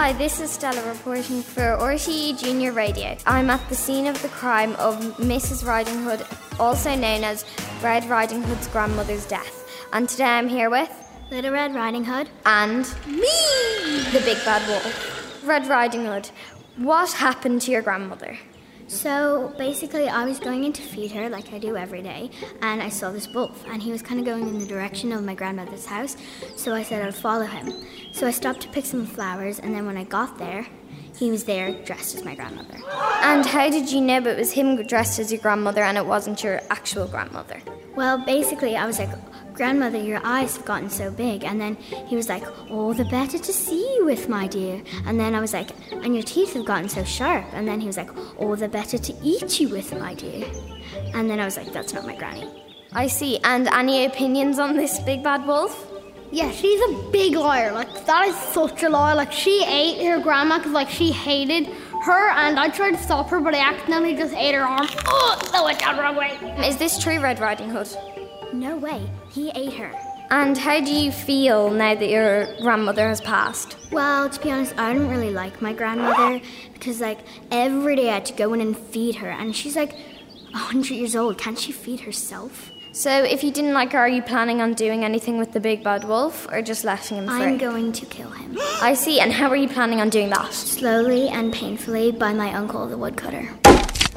Hi, this is Stella reporting for RTE Junior Radio. I'm at the scene of the crime of Mrs. Riding Hood, also known as Red Riding Hood's grandmother's death. And today I'm here with Little Red Riding Hood and me, the Big Bad Wolf. Red Riding Hood, what happened to your grandmother? So basically, I was going in to feed her like I do every day, and I saw this wolf, and he was kind of going in the direction of my grandmother's house. So I said I'd follow him. So I stopped to pick some flowers, and then when I got there, he was there dressed as my grandmother. And how did you know it was him dressed as your grandmother and it wasn't your actual grandmother? Well, basically, I was like, Grandmother, your eyes have gotten so big. And then he was like, Oh, the better to see you with, my dear. And then I was like, And your teeth have gotten so sharp. And then he was like, Oh, the better to eat you with, my dear. And then I was like, That's not my granny. I see. And any opinions on this big bad wolf? Yeah, she's a big liar. Like, that is such a lie. Like, she ate her grandma because, like, she hated her, and I tried to stop her, but I accidentally just ate her arm. Oh, that went down the wrong way. Is this true, Red Riding Hood? No way. He ate her. And how do you feel now that your grandmother has passed? Well, to be honest, I didn't really like my grandmother because, like, every day I had to go in and feed her, and she's like 100 years old. Can't she feed herself? So, if you didn't like her, are you planning on doing anything with the big bad wolf or just letting him free? I'm going to kill him. I see. And how are you planning on doing that? Slowly and painfully by my uncle, the woodcutter.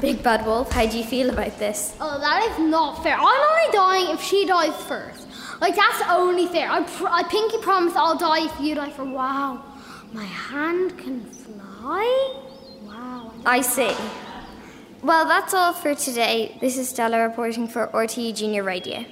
Big bad wolf, how do you feel about this? Oh, that is not fair. I'm only dying if she dies first. Like, that's only fair. I, pr- I pinky promise I'll die if you die first. Wow. My hand can fly? Wow. I see. Well, that's all for today. This is Stella reporting for RTE Junior Radio.